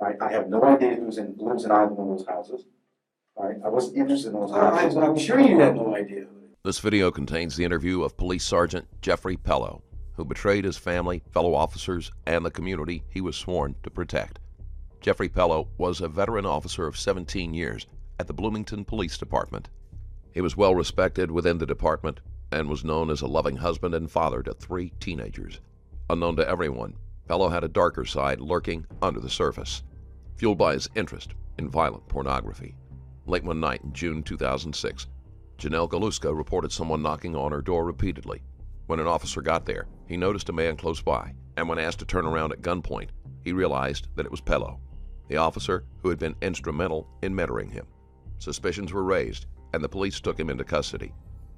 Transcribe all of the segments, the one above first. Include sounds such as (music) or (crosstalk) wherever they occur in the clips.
Right, I have no idea who's in, lives in either one of those houses. Right, I wasn't interested in those I- houses. I'm sure you had no idea. This video contains the interview of Police Sergeant Jeffrey Pelo, who betrayed his family, fellow officers, and the community he was sworn to protect. Jeffrey Pelo was a veteran officer of 17 years at the Bloomington Police Department. He was well respected within the department and was known as a loving husband and father to three teenagers. Unknown to everyone, Pelo had a darker side lurking under the surface, fueled by his interest in violent pornography. Late one night in June 2006, Janelle Galuska reported someone knocking on her door repeatedly. When an officer got there, he noticed a man close by, and when asked to turn around at gunpoint, he realized that it was Pelo, the officer who had been instrumental in mentoring him. Suspicions were raised, and the police took him into custody.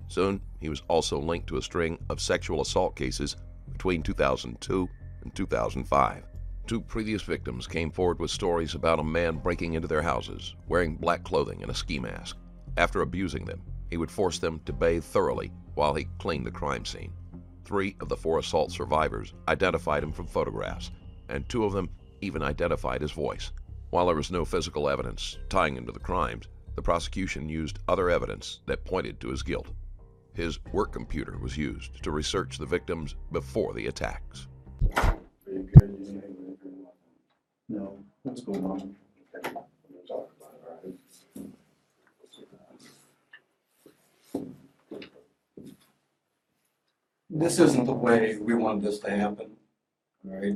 Soon, he was also linked to a string of sexual assault cases between 2002 and 2005. Two previous victims came forward with stories about a man breaking into their houses, wearing black clothing and a ski mask. After abusing them, he would force them to bathe thoroughly while he cleaned the crime scene. Three of the four assault survivors identified him from photographs, and two of them even identified his voice. While there was no physical evidence tying him to the crimes, the prosecution used other evidence that pointed to his guilt. His work computer was used to research the victims before the attacks. Pretty good, you know, pretty good. No, what's going on? This isn't the way we wanted this to happen, all right?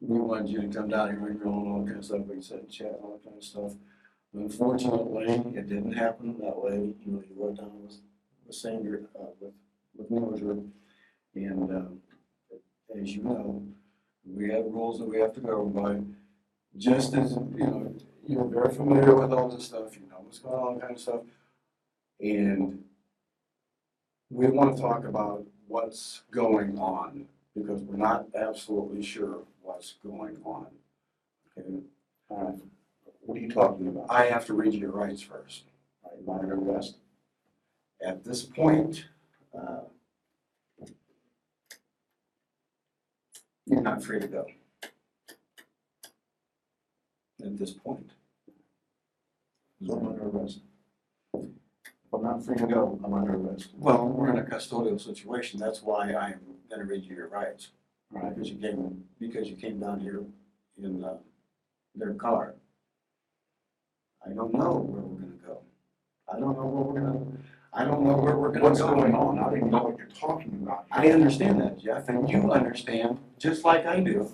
We wanted you to come down here and go and all kind of stuff, we said, chat, and all that kind of stuff. Unfortunately, it didn't happen that way, you know, you went down with, with Sandra, uh, with, with Mildred. And, um, as you know, we have rules that we have to go by. Just as, you know, you're very familiar with all this stuff, you know what's going on, kind of stuff. And we want to talk about what's going on, because we're not absolutely sure what's going on. Okay, All right, what are you talking about? I have to read your rights first. All right, monitor arrest. At this point, uh, you're not free to go. At this point. So I'm under arrest. If I'm not free to go, I'm under arrest. Well, we're in a custodial situation, that's why I'm gonna read you your rights. All right, Because you came, because you came down here in, uh, their car. I don't know where we're gonna go. I don't know where we're gonna, I don't know where we're gonna go. what's going on? I don't even know what you're talking about. I understand that, Jeff, and you understand, just like I do,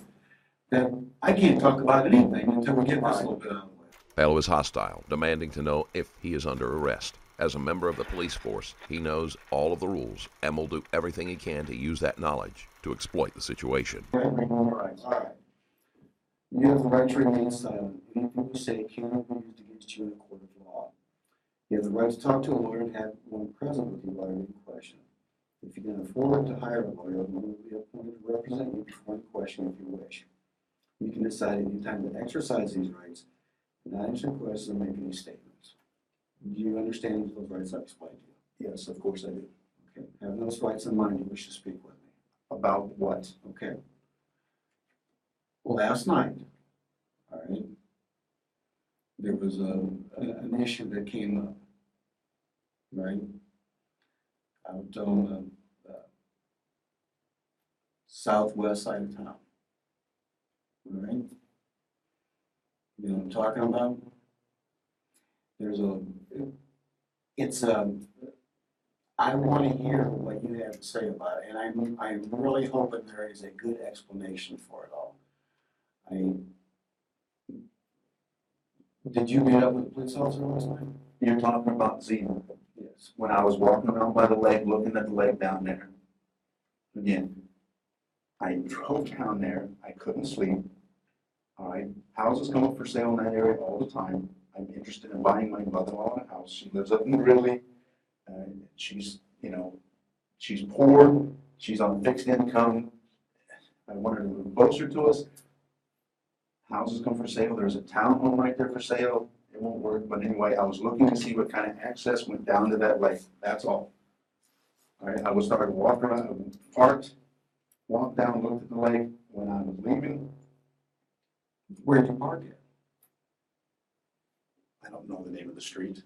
that I can't talk about anything until we get this little bit out of the way. Pelo is hostile, demanding to know if he is under arrest. As a member of the police force, he knows all of the rules and will do everything he can to use that knowledge to exploit the situation. All right. All right. You have the right to remain silent. Anything you say cannot be used against you in a court of law. You have the right to talk to a lawyer and have one present with you while you question. If you can afford to hire a lawyer, one will be appointed to represent you before any question if you wish. You can decide any time to exercise these rights, not answer questions or make any statements. Do you understand those rights I explained to you? Yes, of course I do. Okay, have those rights in mind, you wish to speak with me. About what? Okay. Well, last night, all right, there was a, an issue that came up, right? Out on the, uh, southwest side of town. All right? You know what I'm talking about? There's a, it's a, I want to hear what you have to say about it, and I'm, I'm really hoping there is a good explanation for it all. I, did you meet up with the police officer last night? You're talking about Zemer. Yes. When I was walking around by the lake, looking at the lake down there. Again, I drove down there, I couldn't sleep. All right, houses come up for sale in that area all the time. I'm interested in buying my mother-in-law a house. She lives up in Greeley. And she's, you know, she's poor, she's on fixed income. I want her to move closer to us. Houses come for sale, there's a townhome right there for sale. It won't work, but anyway, I was looking to see what kind of access went down to that lake, that's all. All right, I was started walking around, parked, walked down, looked at the lake. When I was leaving, Where'd you park it? I don't know the name of the street.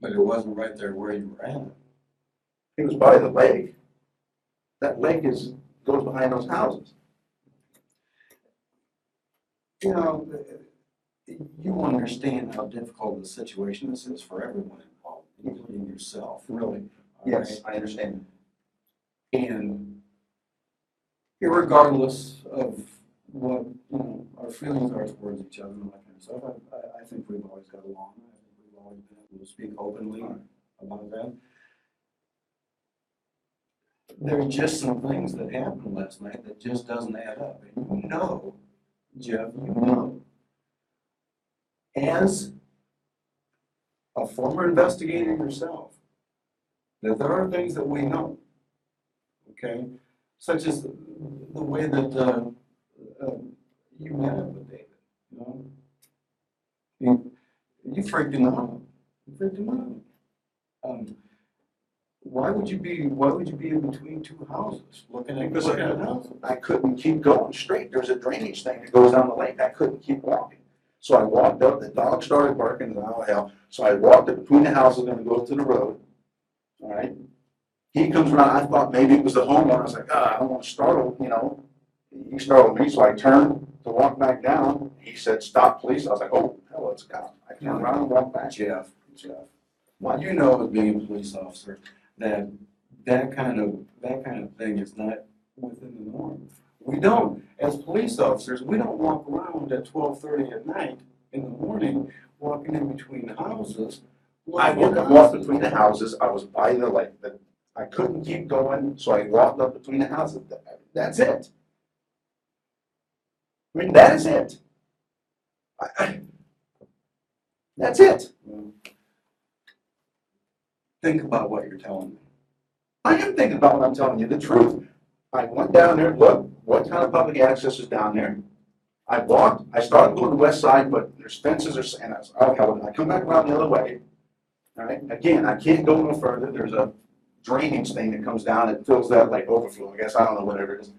But it wasn't right there where you were at. It was by the lake. That lake is, goes behind those houses. You know, you understand how difficult the situation this is for everyone involved, including yourself, really. all Yes. I understand. And irregardless of what, you know, our feelings are towards each other and that kind of stuff, I, I, I think we've always got along. I think we've always been able to speak openly about that. There's just some things that happened last night that just doesn't add up. And you know, Jeff, you know, as a former investigator yourself, that there are things that we know, okay? Such as the the way that, uh, um, you met up with David, you know? You, you freaked him out, you freaked him out. Um, why would you be, why would you be in between two houses, looking at, looking at houses? I couldn't keep going straight. There's a drainage thing that goes down the lake. I couldn't keep walking. So I walked up, the dog started barking, and oh hell. So I walked up between the houses and go to the road. All right? He comes around, I thought maybe it was the homeowner. I was like, ah, I don't want to startle, you know. He startled me, so I turned to walk back down. He said, stop, please. I was like, oh, hell, it's a cop. I turned around and walked back. Jeff, Jeff, what you know as being a police officer, that that kind of, that kind of thing is not within the norm. We don't, as police officers, we don't walk around at twelve thirty at night in the morning, walking in between houses. I looking at wouldn't walk houses. between the houses, I was by the lake, the, I couldn't keep going, so I walked up between the houses, that's it. I mean, that is it. I, I, that's it. Think about what you're telling me. I am thinking about what I'm telling you, the truth. I went down there, looked, what kind of public access is down there? I walked, I started going to the west side, but there's fences or, and I was, oh, hell, I come back around the other way. All right, again, I can't go no further, there's a drainage thing that comes down, and fills that like overflow, I guess, I don't know, whatever it is.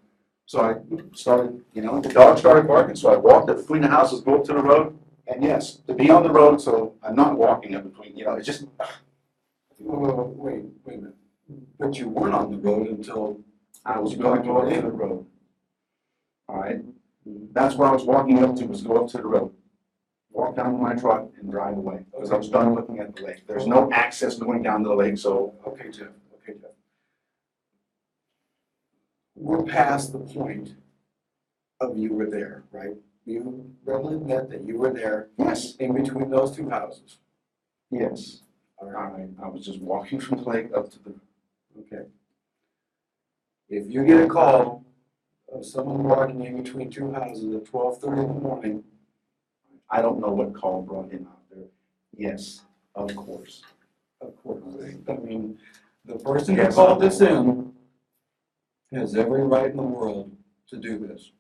So I started, you know, the dog started barking, so I walked up between the houses, go up to the road, and yes, to be on the road, so I'm not walking up between, you know, it's just, whoa, wait, wait a minute. But you weren't on the road until, I was going to go up the road. All right, that's where I was walking up to, was go up to the road. Walk down to my truck and drive away, because I was done looking at the lake. There's no access going down to the lake, so okay, Jeff. We're past the point of you were there, right? You readily admit that you were there yes, in between those two houses. yes. All right, right, I was just walking from the lake up to the, okay. If you get a call of someone walking in between two houses at twelve thirty in the morning, I don't know what call brought him out there. Yes, of course. of course, I mean, the person who Yes. called this in has every right in the world to do this.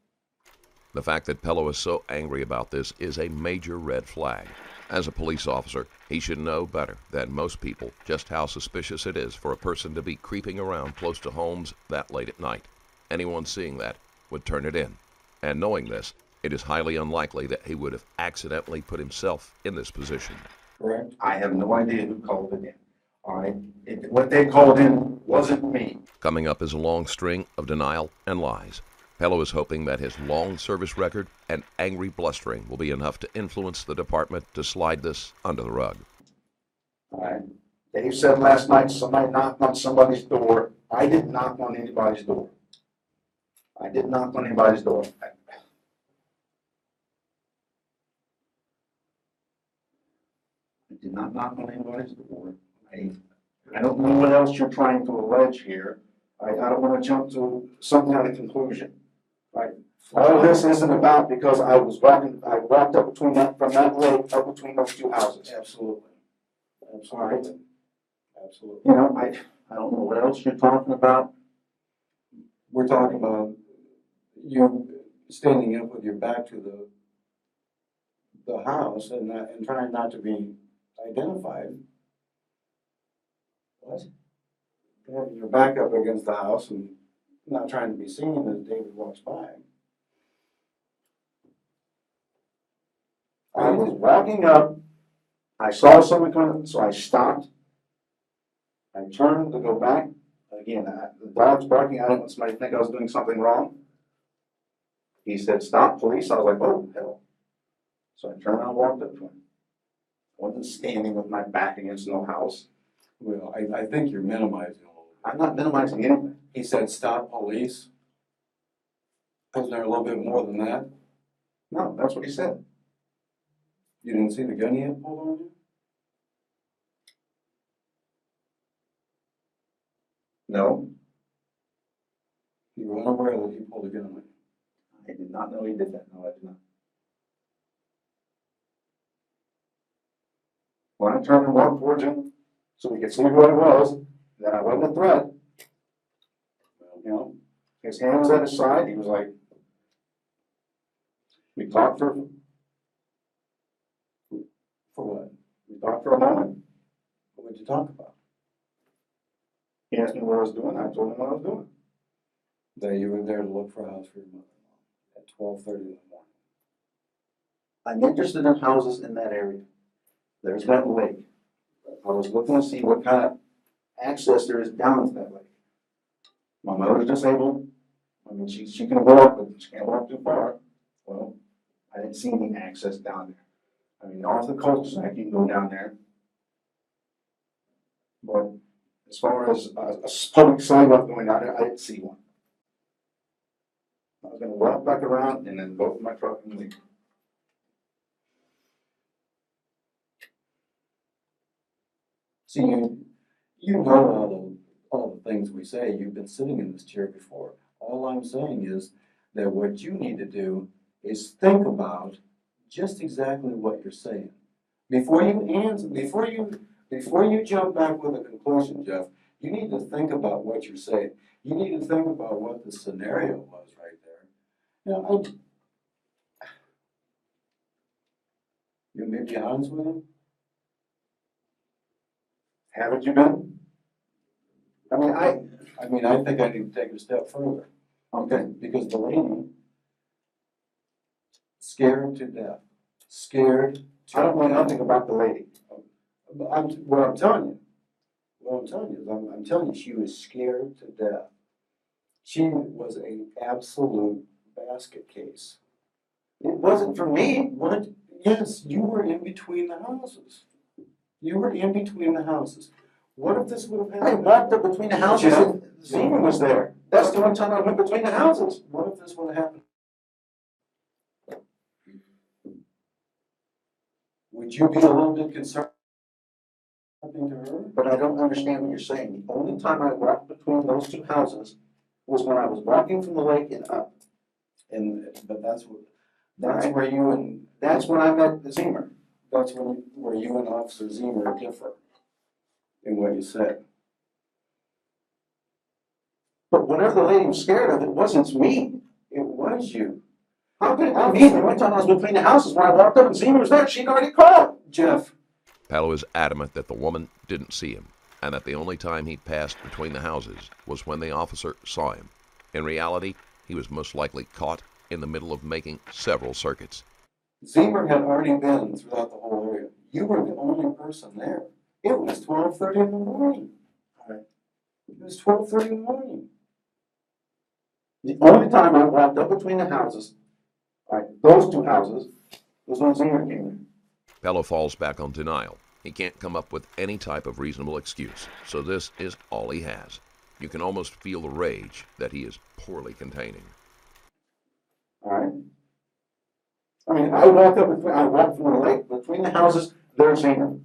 The fact that Pelo is so angry about this is a major red flag. As a police officer, he should know better than most people just how suspicious it is for a person to be creeping around close to homes that late at night. Anyone seeing that would turn it in. And knowing this, it is highly unlikely that he would have accidentally put himself in this position. Correct? I have no idea who called it in. All right, It- what they called in wasn't me. Coming up is a long string of denial and lies. Pelo is hoping that his long service record and angry blustering will be enough to influence the department to slide this under the rug. All right. Dave said last night somebody knocked on somebody's door. I didn't knock on anybody's door. I didn't knock on anybody's door. I I did not knock on anybody's door. I, I don't know what else you're trying to allege here. I, I don't want to jump to some kind of conclusion. Right? All uh-huh. this isn't about because I was walking, I walked up between that, from that lake, up between those two houses. Absolutely. Absolutely. Absolutely. You know, I, I don't know what else you're talking about. We're talking about you standing up with your back to the, the house and not, and trying not to be identified. What? Having your back up against the house and not trying to be seen as David walks by. I was walking up, I saw someone coming, so I stopped. I turned to go back, again, I- the dog's barking, I don't want somebody to think I was doing something wrong. He said, stop, police, I was like, oh, hell. So I turned around and walked up to him. I Wasn't standing with my back against no house, Well, I, I think you're minimizing a little. I'm not minimizing anything. He said, stop police. Wasn't there a little bit more than that? No, that's what he said. You didn't see the gun he had pulled on you? No, You were unaware that he pulled a gun on you? I did not know he did that, no, I did not. When I turn towards him, so he could see who I was, that I wasn't a threat, you know, his hand was at his side, he was like, we talked for, For what? we talked for a moment. What would you talk about? He asked me what I was doing, I told him what I was doing. That you were there to look for a house for your mother-in-law at twelve thirty in the morning. I'm interested in houses in that area. There's that lake. I was looking to see what kind of access there is down to that lake. My mother's disabled. I mean, she, she can walk, but she can't walk too far. Well, I didn't see any access down there. I mean, off the coast, I can go down there. But as far as uh, a, a public sidewalk going down there, I didn't see one. I was gonna walk back around and then go to my truck and leave. See, you, you know all the, all the things we say, you've been sitting in this chair before. All I'm saying is that what you need to do is think about just exactly what you're saying. Before you answer, before you, before you jump back with a conclusion, Jeff, you need to think about what you're saying. You need to think about what the scenario was right there. You know, I. You may be honest with him? Haven't you been? I mean, I, I mean, I think I need to take it a step further. Okay, because the lady scared to death, scared to. I don't know nothing about the lady. But I'm, what I'm telling you, what I'm telling you is, I'm, I'm telling you, she was scared to death. She was an absolute basket case. It wasn't for me. What? Yes, you were in between the houses. You were in between the houses. What if this would have I happened? walked up between the houses Jeff? and Zemer was there. That's the only time I went between the houses. What if this would have happened? Would you be a little bit concerned? Happening to her? But I don't understand what you're saying. The only time I walked between those two houses was when I was walking from the lake and up. And, but that's what, that's where you and, That's when I met the Zemer. That's when, where you and Officer Zemer differ in what you said. But whatever the lady was scared of, it wasn't me. It was you. How could it be me? The only time I was between the houses, when I walked up and Zemer was there, she'd already called. Jeff, Pelo is adamant that the woman didn't see him and that the only time he passed between the houses was when the officer saw him. In reality, he was most likely caught in the middle of making several circuits. Zemer had already been throughout the whole area. You were the only person there. It was twelve thirty in the morning. It was twelve thirty in the morning. The only time I walked up between the houses, right, those two houses, was when Zemer came in. Pelo falls back on denial. He can't come up with any type of reasonable excuse, so this is all he has. You can almost feel the rage that he is poorly containing. Alright? I mean, I walked up, between- I walked from the lake, between the houses, there's Zemer.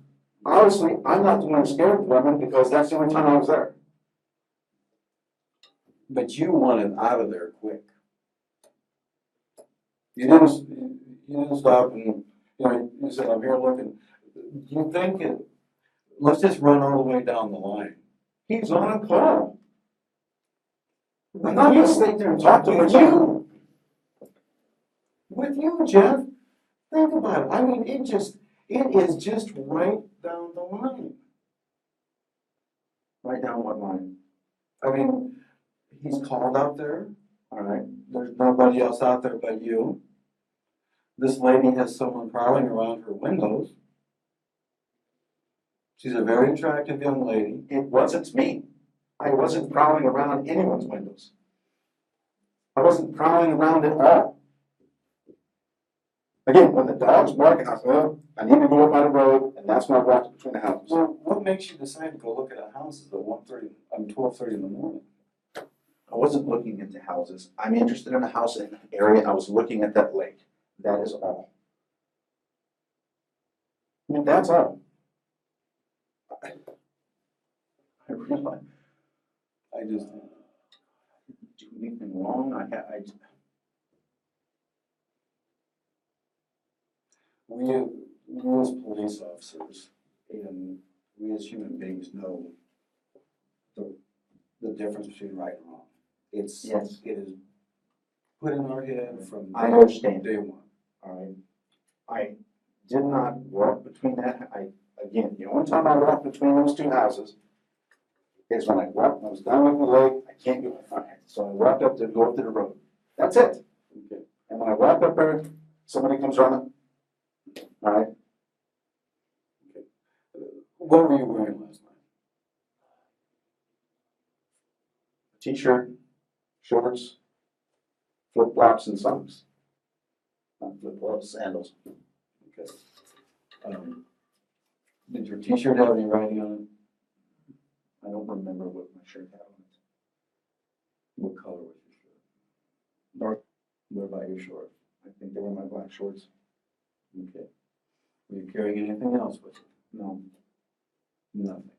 Honestly, I'm not the one scared of women because that's the only time I was there. But you wanted out of there quick. You didn't, you didn't stop and, you know, you said, I'm here looking. You think it, let's just run all the way down the line. He's on a call. I'm not gonna stay there and talk to him. With you. Jeff. Think about it. I mean, it just, it is just right down the line. Right down what line? I mean, he's called out there, all right, there's nobody else out there but you. This lady has someone prowling around her windows. She's a very attractive young lady. It wasn't me. I wasn't prowling around anyone's windows. I wasn't prowling around at all. Again, when the dog's barking, I said, oh, I need to go up on the road, and that's when I walked between the houses. So what makes you decide to go look at a house at one thirty, I mean, twelve thirty in the morning? I wasn't looking into houses. I'm interested in a house in an area. I was looking at that lake. That is all. I mean, that's all. I I realize, I just, do anything wrong, I, ha- I, we, we as police officers and we as human beings know the, the difference between right and wrong. It's, Yes. it is put in our head from I day- understand. day one. all right? I did not walk between that, I, again, the only time I walked between those two houses is when I walked, I was down with the lake, I can't go, okay, so I walked up to go up to the road. That's it. Okay. And when I walk up there, somebody comes running. All right, What were you wearing last night? t-shirt, shorts, flip flops and socks. Not flip flops, sandals. Okay. Um, Did your t-shirt have any writing on it? I don't remember what my shirt had on it. What color was your shirt? Dark. What about your shorts? I think they were my black shorts. Okay. Were you carrying anything else with you? No, Nothing.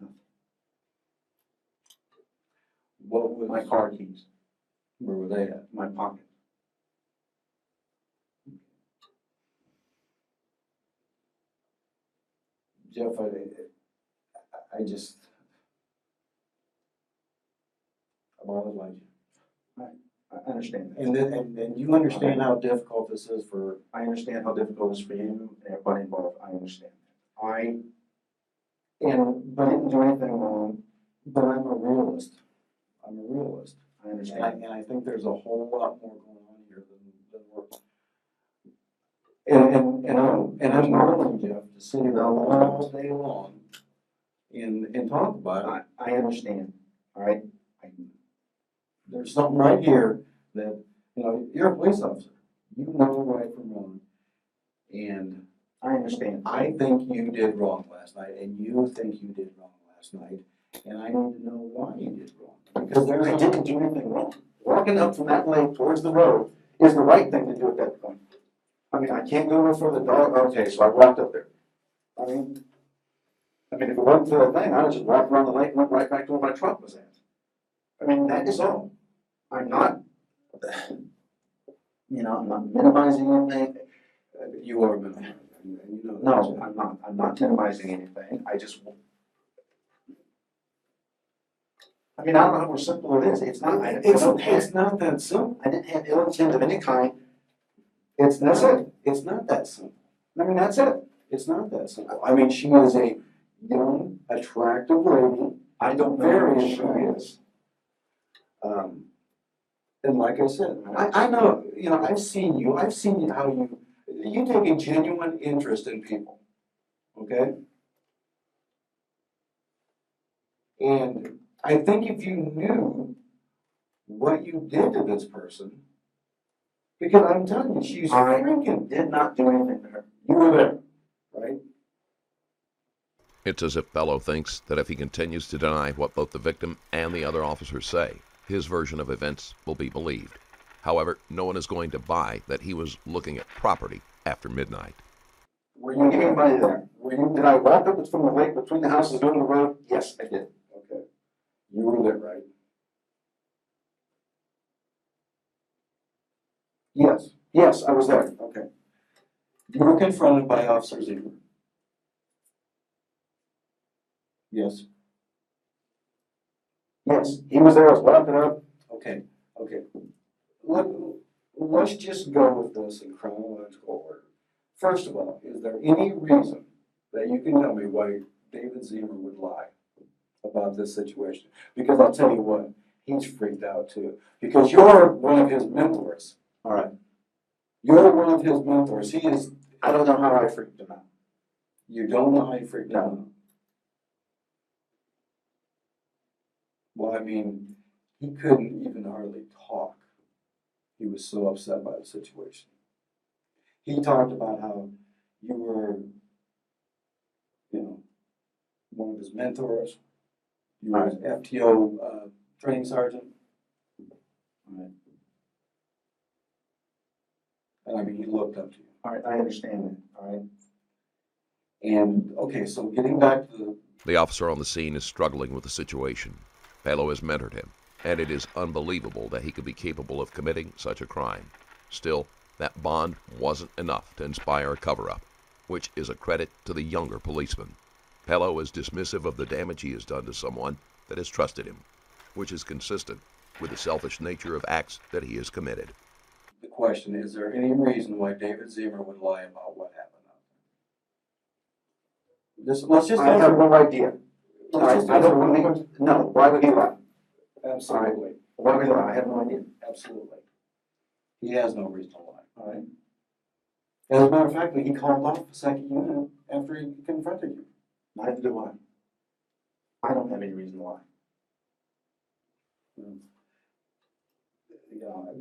Nothing. What was? my car keys, Where were they at? my pocket. Jeff, I, I- I just. I've always liked you. I understand that. And then, and, and you understand how difficult this is for, I understand how difficult it is for you and everybody involved. I understand. I and, but I didn't do anything wrong. but I'm a realist. I'm a realist. I And I, understand. and I think there's a whole lot more going on here than, than we're. And, and, and I'm, and I'm willing, Jeff, to sit here all day long and, and talk about it. I, I understand, all right? I- There's something right here that, you know, you're a police officer. You know right from wrong. And I understand. I think you did wrong last night, and you think you did wrong last night. And I need to know why you did wrong. Because there's I didn't do anything wrong. Walking up from that lake towards the road is the right thing to do at that point. I mean, I can't go before the dog, okay, so I walked up there. I mean, I mean, if it wasn't for the thing, I'd have just walked around the lake and went right back to where my truck was at. I mean, that is all. I'm not, you know, I'm not minimizing anything. You are, man. And you know that, No, I'm not, I'm not minimizing anything, I just. I mean, I don't know how simple it is, it's not, I, It's, it's, it's not that simple. I didn't have ill intent of any kind. It's, that's it, It's not that simple. I mean, that's it. It's not that simple. I mean, she is a young, attractive lady. I don't know Very who she attractive. is. Um, and like I said, I, I know, you know, I've seen you, I've seen you how you, you take a genuine interest in people, okay? And I think if you knew what you did to this person, because I'm telling you, she's I- freaking, Did not do anything to her. you were there, right? It's as if Pelo thinks that if he continues to deny what both the victim and the other officers say, his version of events will be believed. However, no one is going to buy that he was looking at property after midnight. Were You give by there. Uh, were you, Did I walk up from the lake between the houses to the road? Yes, I did. okay, you were there, right? Yes. Yes, I was there. Okay. You were confronted by Officer Zemer. Yes, Yes, he was there, I was walking up. okay, okay. Let, let's just go with this in chronological order. First of all, is there any reason that you can tell me why David Zemer would lie about this situation? Because I'll tell you what, he's freaked out too, because you're one of his mentors. All right. You're one of his mentors. He is, I don't know how I freaked him out. you don't know how he freaked him out. I mean, he couldn't even hardly talk. He was so upset by the situation. He talked about how you were, you know, one of his mentors. You were his FTO uh, training sergeant. Right. And I mean, he looked up to you. All right, I understand that, all right? And, okay, so getting back to the The officer on the scene is struggling with the situation. Pelo has mentored him, and it is unbelievable that he could be capable of committing such a crime. Still, that bond wasn't enough to inspire a cover up, which is a credit to the younger policeman. Pelo is dismissive of the damage he has done to someone that has trusted him, which is consistent with the selfish nature of acts that he has committed. The question, is there any reason why David Zemer would lie about what happened? out there? Just, let's just. I have no idea. All right, I don't believe, no, why would he lie? Absolutely, Why would he lie? I have no idea. absolutely. He has no reason to lie. All right. As a matter of fact, he called off the second unit after he confronted you. Neither do I. I don't have any reason to lie. Hmm. You know,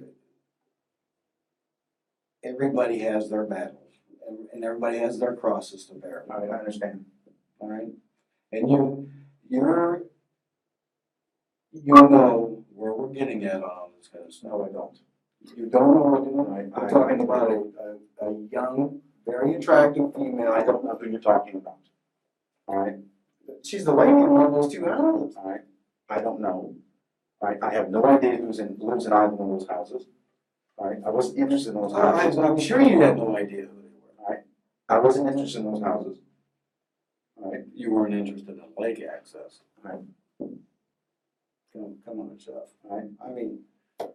Everybody has their battles, and- and everybody has their crosses to bear. All right, I understand. all right? And you, you're, you know where we're getting at on all this kind of stuff. No, I don't. You don't know what we're doing? right, I'm I- talking about a, a, a young, very attractive female. I don't know who you're talking about. All right, She's the lady in one of those two houses. all right, I don't know. All right, I have no idea who's in, lives in either one of those houses. All right, I wasn't interested in those I, houses. I'm sure you had no idea who they were. I wasn't interested in those houses. Right, You weren't interested in lake access. Right. Come, come on, Jeff. right, I mean,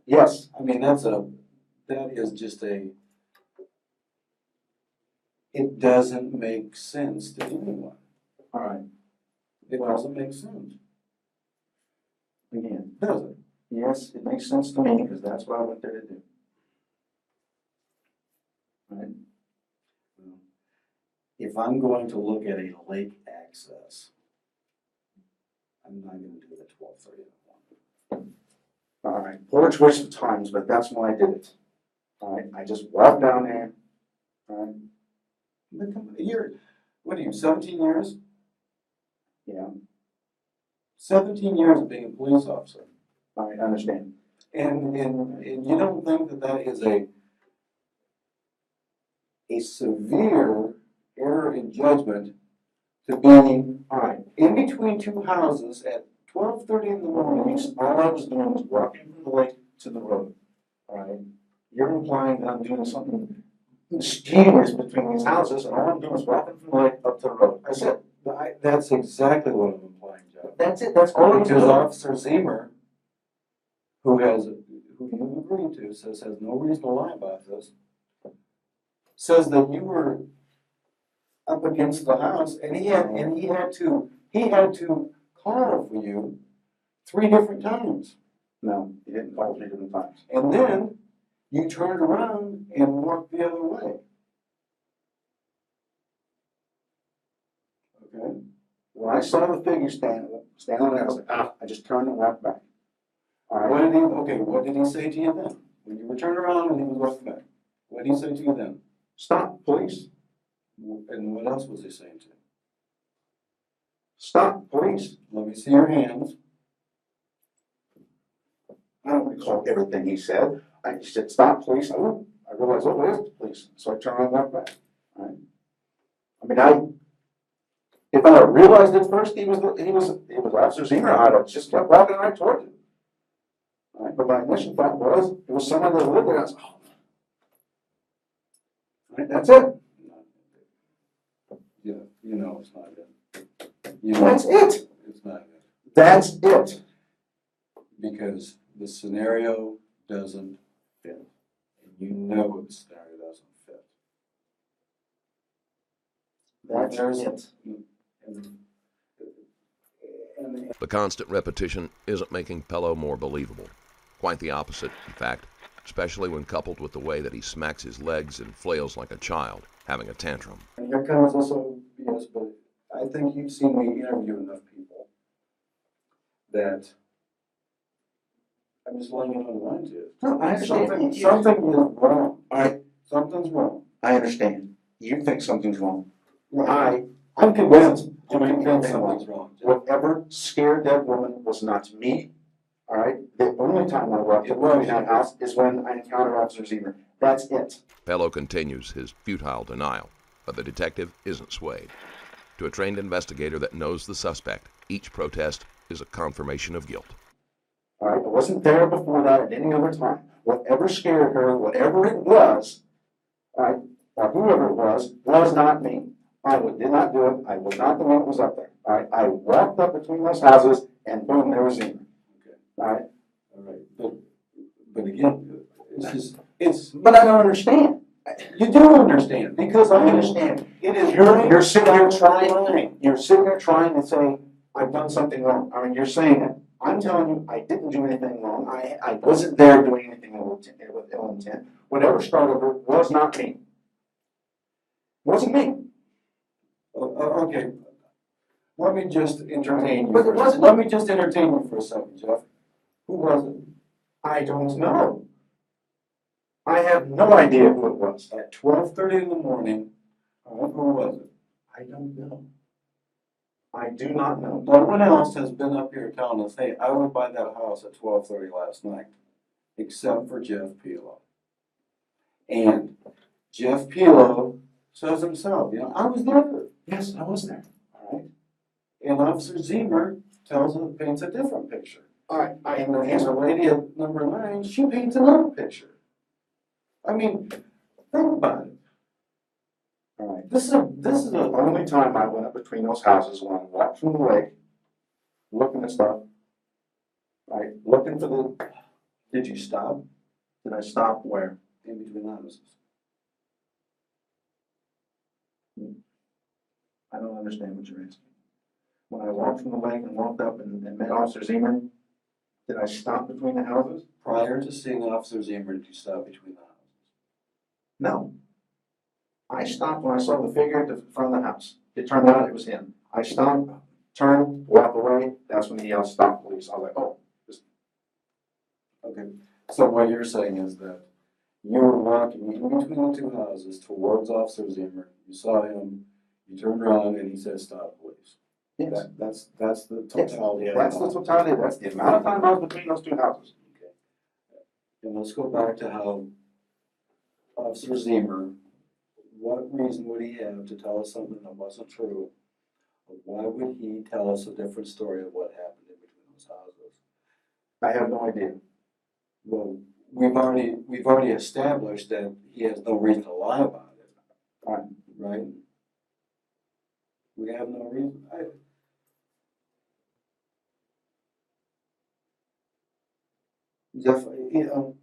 yes, I mean, that's a, that is just a, it doesn't make sense to anyone. all right, It doesn't make sense, again, does it? yes, it makes sense to me, because that's what I went there to do. Right, If I'm going to look at a lake access, I'm not gonna do the twelve thirty all right, poor choice of times, but that's why I did it. All right, I just walked down there, all right, you're, what are you, seventeen years? yeah, Seventeen years of being a police officer. I understand. And, and, and you don't think that that is a, a severe error in judgment to be, all right, in between two houses at twelve thirty in the morning, All I was doing was walking from the lake to the road, all right? You're implying that I'm doing something mischievous between these houses, and all I'm doing is walking from the lake up to the road. That's it. I, that's exactly what I'm implying, Joe. That's it, that's all Because. Officer Zemer, who has, who you agreed to, says has no reason to lie about this, says that you were up against the house and he had, and he had to, he had to call for you three different times. No, he didn't call three different times. And then you turned around and walked the other way. Okay? When I saw the figure standing, standing there, I was like, ah, I just turned and walked back. All What did he, okay, what did he say to you then? When you were turned around and he was walking back? What did he say to you then? stop, please, And what else was he saying to you? stop, please. Let me see your hands. I don't recall everything he said. I just said, stop, please. I, I realized, oh, it is the police. So I turned and walked back. Right. I mean, I, if I realized at first he was, he was, he was Officer Zemer, I'd have just kept walking right towards him. Right, but my initial thought was, it was someone that lived. I was, oh, that's it. Yeah, you know it's not it. You know That's it. It's not it, That's it. because the scenario doesn't fit. And you know the scenario doesn't fit. That's There's- it. And, and The constant repetition isn't making Pelo more believable. Quite the opposite, in fact, especially when coupled with the way that he smacks his legs and flails like a child, having a tantrum. And here comes also BS, but I think you've seen me interview enough people that I'm just laying it on the line to you. No, I understand. Something, something is wrong. All right, Something's wrong. I understand. You think something's wrong. I, I'm convinced, I'm I'm convinced convinced something's wrong. Whatever scared that woman was not me. All right, the only time I walked It was in that you. house is when I encountered Officer Zemer. That's it. Pelo continues his futile denial, but the detective isn't swayed. To a trained investigator that knows the suspect, each protest is a confirmation of guilt. All right, I wasn't there before that at any other time. Whatever scared her, whatever it was, all right, or whoever it was, was not me. I would- did not do it. I was not the one that was up there. All right, I walked up between those houses and boom, there was Zemer. Okay, All right, all right, but, but again, it's just, it's, but I don't understand. you do understand, because I understand. It is. You're, you're sitting here trying, you're sitting here trying to say, I've done something wrong. I mean, you're saying it. I'm telling you, I didn't do anything wrong. I, I wasn't there doing anything ill intent- with ill intent. Whatever started it was not me. Wasn't me. O- Okay, let me just entertain you. But it for wasn't- Let me just entertain you for a second, Jeff. Who was it? I don't know. I have no idea who it was. At twelve thirty in the morning, uh, who was it? I don't know. I do not know. No one else has been up here telling us, hey, I went by that house at twelve thirty last night, except for Jeff Pelo. And Jeff Pelo says himself, you know, I was there, Yes, I was there. all right? And Officer Zemer tells us, paints a different picture. All right, I And the, and the lady at number nine, she paints another picture. I mean, think about it. All right. This is a, this is The only time I went up between those houses when I walked from the lake, looking at stuff. Right, looking for the, did you stop did I stop where? in between the houses? I don't understand what you're asking. When I walked from the lake and walked up and, and met Officer Zemer, did I stop between the houses? Prior to seeing Officer Zemer, did you stop between the houses? No. I stopped when I saw the figure at the front of the house. It turned out it was him. I stopped, turned, walked away, that's when he yelled, stop police. I was like, oh, Okay, so what you're saying is that you were walking in between the two houses towards Officer Zemer, you saw him, you turned around and he said, stop please. yes. That, that's, that's the Yes, totality of it. That's the totality, that's the amount of time I was between those two houses. Okay. And let's go back to how Officer Zemer, what reason would he have to tell us something that wasn't true? Why would he tell us a different story of what happened in between those houses? I have no idea. Well, we've already, we've already established that he has no reason to lie about it. Right. Right? We have no reason, I. Jeff, you know.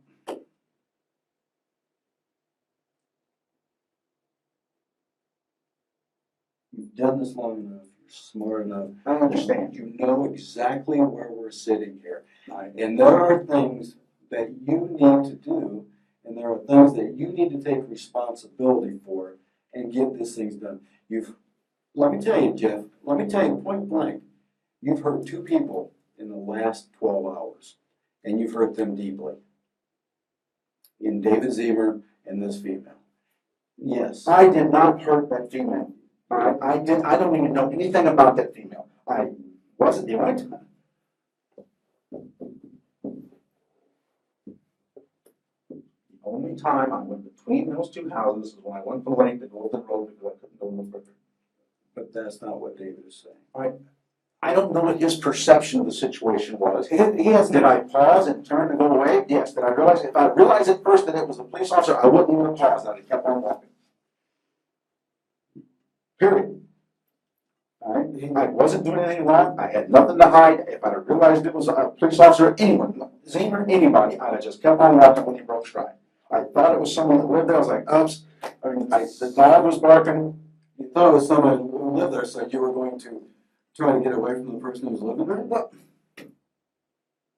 You've done this long enough, you're smart enough. I understand. You know exactly where we're sitting here. And there are things that you need to do, and there are things that you need to take responsibility for and get these things done. You've, let me tell you, Jeff, let me tell you point blank, you've hurt two people in the last twelve hours, and you've hurt them deeply. In David Zemer and this female. Yes. I did not hurt that female. I, I did, I don't even know anything about that female. I wasn't the only time. The only time I went between those two houses is when I went from Lake to Golden Road because I couldn't go no further. But that's not what David is saying. I don't know what his perception of the situation was. He, he has, did I pause and turn to go away? Yes. Did I realize, if I realized at first that it was a police officer, I wouldn't even have paused. I'd have kept on walking. Period. Alright, I wasn't doing anything wrong, I had nothing to hide, if I'd have realized it was a police officer, anyone, Zemer, anybody, I'd have just kept on walking when he broke stride. I thought it was someone that lived there, I was like, oops, I mean, I, the dog was barking, You thought it was someone who lived there, so you were going to try to get away from the person who was living there? what?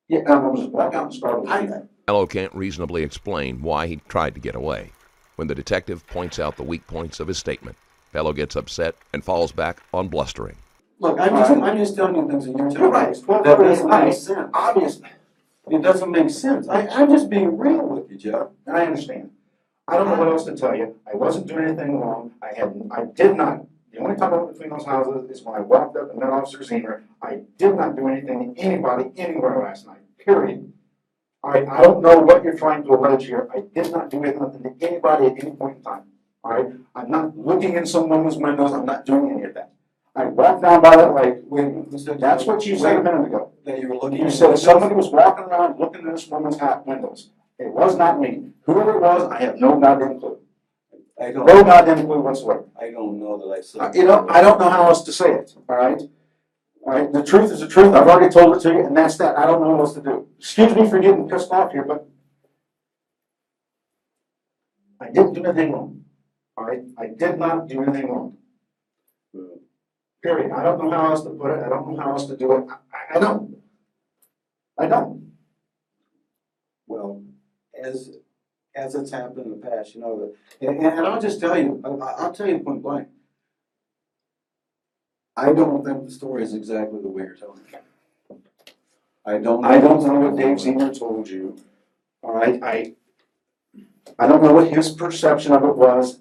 Yeah, I was just walking out and started. I- Pelo can't reasonably explain why he tried to get away. When the detective points out the weak points of his statement, Pelo gets upset and falls back on blustering. Look, I'm just, I'm just telling you things that you're You're telling right, me. it's That doesn't make night, sense. obviously, It doesn't make sense. I, I'm just being real with you, Jeff. and I understand. I don't know what else to tell you, I wasn't doing anything wrong, I had, I did not, the only time I went between those houses is when I walked up and met Officer Zemer. I did not do anything to anybody anywhere last night, period. All right, I don't know what you're trying to allege here, I did not do anything to anybody at any point in time, all right? I'm not looking in some woman's windows, I'm not doing any of that. I walked down by that lake, When that's what you said a minute ago. That you were looking. You said somebody was walking around looking in this woman's hat windows. It was not me. Whoever it was, I have no goddamn clue. I No don't, goddamn clue whatsoever. I don't know that I said. Uh, You know, I don't know how else to say it, all right? All right, the truth is the truth. I've already told it to you, and that's that. I don't know what else to do. Excuse me for getting pissed off here, but I didn't do anything wrong, all right? I did not do anything wrong. Period. I don't know how else to put it. I don't know how else to do it. I, I don't. I don't. Well, as, as it's happened in the past, you know, and, and I'll just tell you, I, I'll tell you point blank. I don't think the story is exactly the way you're telling it. I don't. I don't know what Dave Senior told you. All right, I, I don't know what his perception of it was.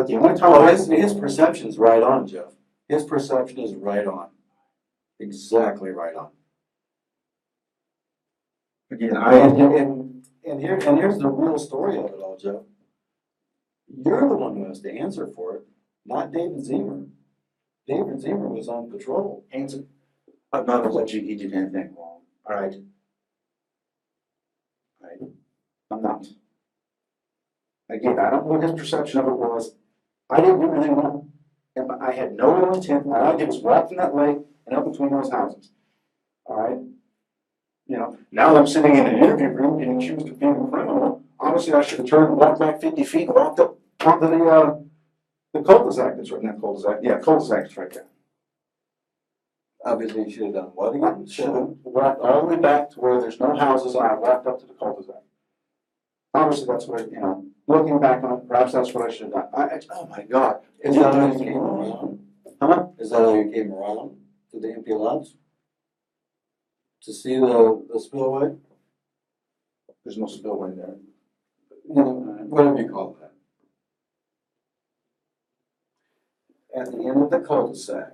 But the only time Oh, his, his perception's right on, Jeff. His perception is right on. Exactly right on. again, And, I, and, and here, and here's the real story of it all, Jeff. You're the one who has to answer for it, not David Zemer. David Zemer was on patrol. answer, I'm not alleging he did anything wrong, all right? All right, I'm not. Again, I don't know what his perception of it was. I didn't do anything wrong. And I had no ill intent. All I did was walk from that lake and up between those houses. All right? You know, now I'm sitting in an interview room getting accused of being a criminal. Obviously, I should have turned and walked back fifty feet and walked up onto the, uh, the cul-de-sac that's right, not cul-de-sac, yeah, cul-de-sac is right there. Obviously, you should have done what again? should have walked all the way back to where there's no houses and I walked up to the cul-de-sac. Obviously, that's what, you know, looking back on it, perhaps that's what I should have done. I, I- oh my God. Is that how you came around? Huh? Is that how you came around to the empty lots? To see the, the spillway? There's no spillway there. You know, whatever you call that. At the end of the cul-de-sac,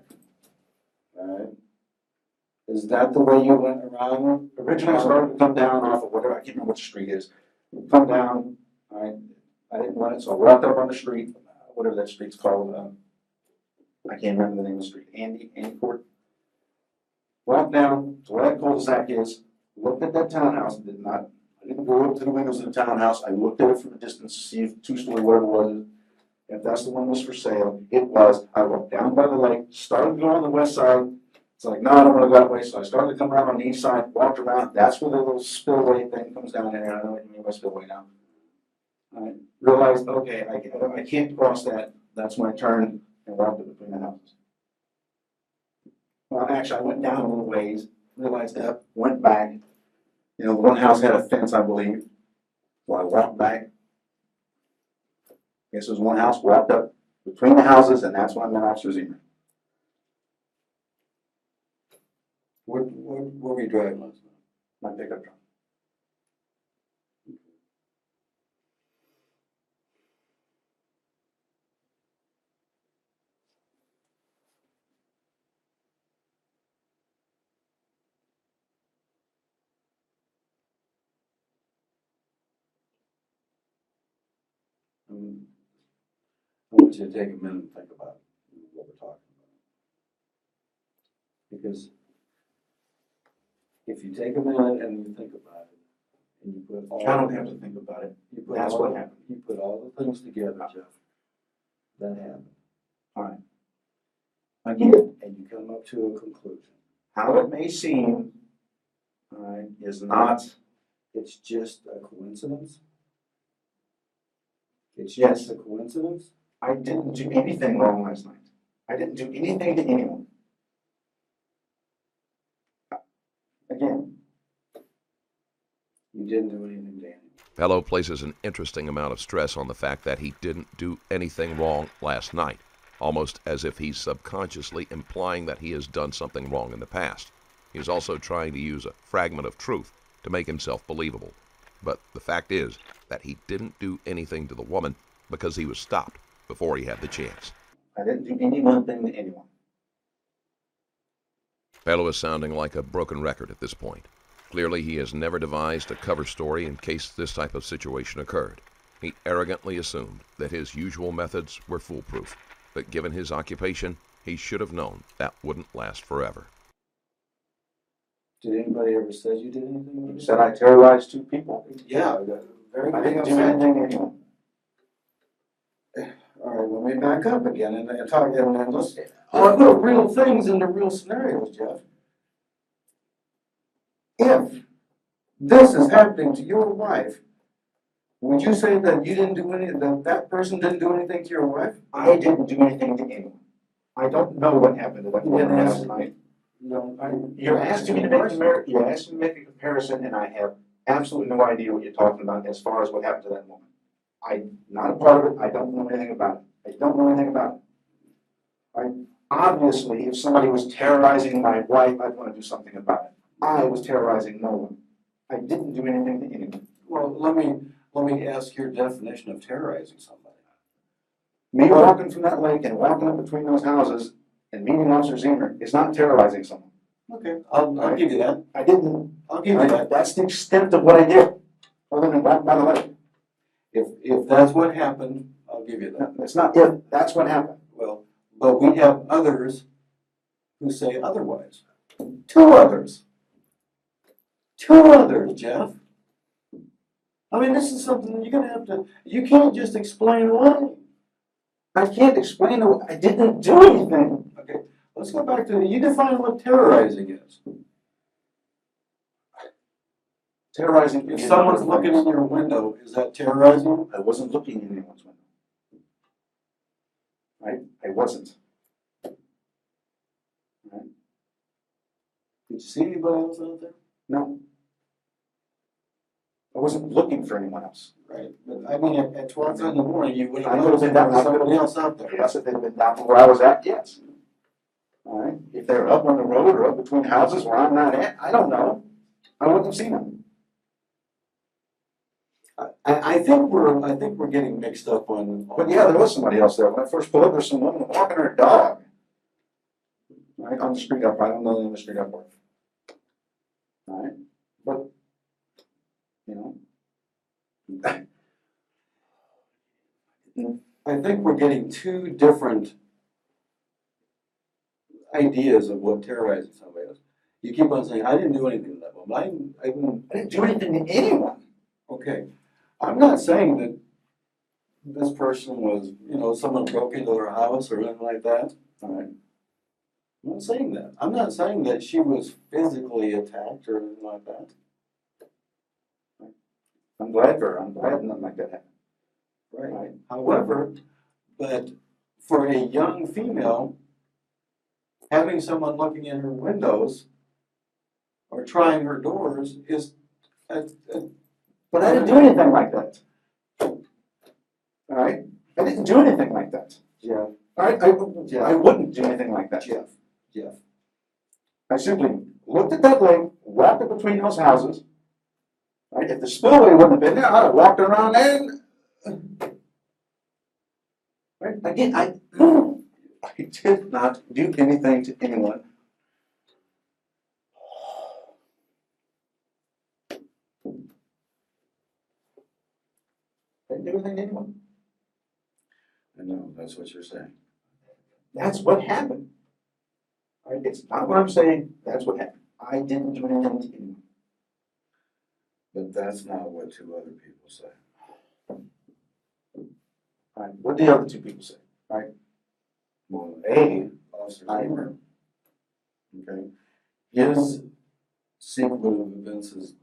alright? Is that the way you went around? Originally, I started to come down off of whatever, I can't remember which street is. Come down, all right, I didn't want it, so I walked up on the street, whatever that street's called, um, I can't remember the name of the street, Andy, Andy Court. Walked down to where that cul-de-sac is, looked at that townhouse, did not, I didn't go up to the windows of the townhouse, I looked at it from a distance to see if two-story, whatever it was. If that's the one was for sale, it was, I walked down by the lake, started to go on the west side, it's like, no, I don't wanna go that way, so I started to come around on the east side, walked around, that's where the little spillway thing comes down in there, I know what you mean by spillway now. I realized, okay, I I can't cross that, that's I turned and walked in between the houses. Well, actually, I went down a little ways, realized that, went back, you know, the one house had a fence, I believe, so I walked back. Guess it was one house, walked up between the houses, and that's when I met Officer Zemer. What, what, what were you driving last night? my pickup truck. Um, I want you to take a minute and think about what we're talking about. Because if you take a minute and you think about it, and you put all. I don't have to think about it. You put That's all- what happened. You put all the things together, Jeff, that happened. Alright. Again, And you come up to a conclusion. how it may seem, alright, is not, It's just a coincidence? It's Yes. just a coincidence? I didn't do anything wrong last night. I didn't do anything to anyone. Again, You didn't do anything to anyone. Pelo places an interesting amount of stress on the fact that he didn't do anything wrong last night, almost as if he's subconsciously implying that he has done something wrong in the past. He is also trying to use a fragment of truth to make himself believable. But the fact is that he didn't do anything to the woman because he was stopped before he had the chance. I didn't do any one thing to anyone. Pelo is sounding like a broken record at this point. Clearly, he has never devised a cover story in case this type of situation occurred. He arrogantly assumed that his usual methods were foolproof, but given his occupation, he should have known that wouldn't last forever. Did anybody ever say you did anything? You said I terrorized two people. Yeah, very I didn't do anything to anyone. (laughs) All right, let me back up again and, and talk, and, and let's, let's put real things into real scenarios, Jeff. If this is happening to your wife, would you say that you didn't do any, that that person didn't do anything to your wife? I didn't do anything to anyone. I don't know what happened to that You didn't last ask- night. No, I. You're asking me to make a, you're asking me to make a comparison, and I have absolutely no idea what you're talking about as far as what happened to that woman. I'm not a part of it, I don't know anything about it, I don't know anything about it. I, obviously, if somebody was terrorizing my wife, I'd wanna do something about it. I was terrorizing no one. I didn't do anything to anyone. Well, let me, let me ask your definition of terrorizing somebody. Me walking from that lake and walking up between those houses and meeting Officer Zemer is not terrorizing someone. Okay, I'll, I'll give you that, I didn't, I'll give you that. that's the extent of what I did, other than walk by the lake. If, if that's what happened, I'll give you that. It's not if, that's what happened. Well, but we have others who say otherwise. Two others. Two others, Jeff. I mean, this is something you're gonna have to, you can't just explain one. I can't explain, it. I didn't do anything. Okay, let's go back to, you define what terrorizing is. Terrorizing. If someone's looking in your window, is that terrorizing? I wasn't looking in anyone's window. Right, I wasn't. Right, Did you see anybody else out there? no. I wasn't looking for anyone else. Right, but I mean, at, at twelve in the morning, you would I have noticed been there down- was I could've somebody been- else out there. Yes, if they'd been down where I was at, yes. All right, if they're up on the road or up between houses where I'm not at, I don't know. I wouldn't have seen them. I, I think we're, I think we're getting mixed up on. But yeah, there was somebody else there. When I first pulled up, there's some woman walking her dog. Right, on the street up, I don't know the name of the street up. All right, but, you know. I think we're getting two different ideas of what terrorizing somebody is. You keep on saying, I didn't do anything to that woman, I I didn't, I didn't do anything to anyone. okay. I'm not saying that this person was, you know, someone broke into their house or anything like that. All right, I'm not saying that. I'm not saying that she was physically attacked or anything like that. I'm glad for her. I'm glad nothing like that happened. Right. However, but for a young female, having someone looking in her windows or trying her doors is, uh, uh, But I didn't do anything like that. All right, I didn't do anything like that. Jeff, All right, I, I wouldn't do anything like that. Jeff, Jeff. I simply looked at that lake, walked it between those houses. Right, if the spillway wouldn't have been there, I'd have walked around and. Right, again, I, (clears throat) I did not do anything to anyone. Didn't do anything to anyone. I know, that's what you're saying. That's what happened. All right, it's not what I'm saying, that's what happened. I didn't do anything to anyone. But that's not what two other people say. All right, what did the other two people say? All right? Well, A, Officer Kramer, okay, his sequence of events is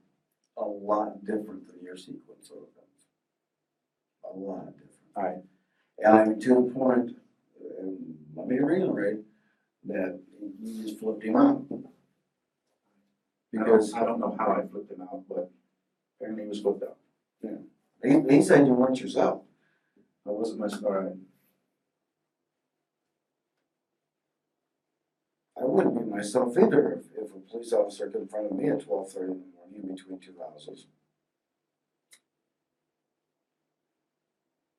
a lot different than your sequence of events. A lot different. All right. And I mean, to the point, and let me reiterate, that you just flipped him out. Because Because I don't know how I flipped him out, but apparently he was flipped out. he, he said you weren't yourself. I wasn't much, all right. I wouldn't be myself either if, if a police officer confronted me at twelve thirty in the morning in between two houses.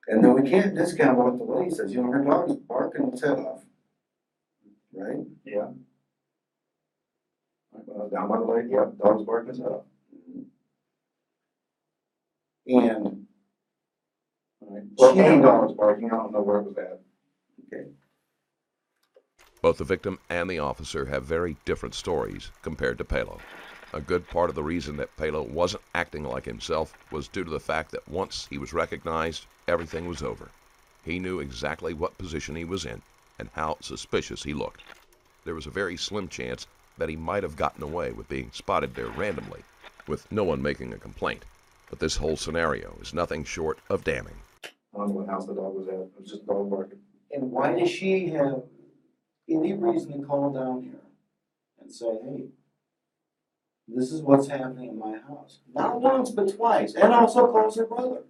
And then we can't discount what the lady says, you know, her dog's barking its head off. Right? Yeah. Uh, down by the lake, yep, dog's barking his head off. And. Alright, Well, she- any dog was barking, I don't know where it was at. Okay, Both the victim and the officer have very different stories compared to Pelo. A good part of the reason that Pelo wasn't acting like himself was due to the fact that once he was recognized, everything was over. He knew exactly what position he was in and how suspicious he looked. There was a very slim chance that he might have gotten away with being spotted there randomly, with no one making a complaint. But this whole scenario is nothing short of damning. I don't know what house the dog was at, it was just dog barking. and why does she have any reason to call down here and say, hey, this is what's happening in my house? Not once, but twice, and also calls her brother.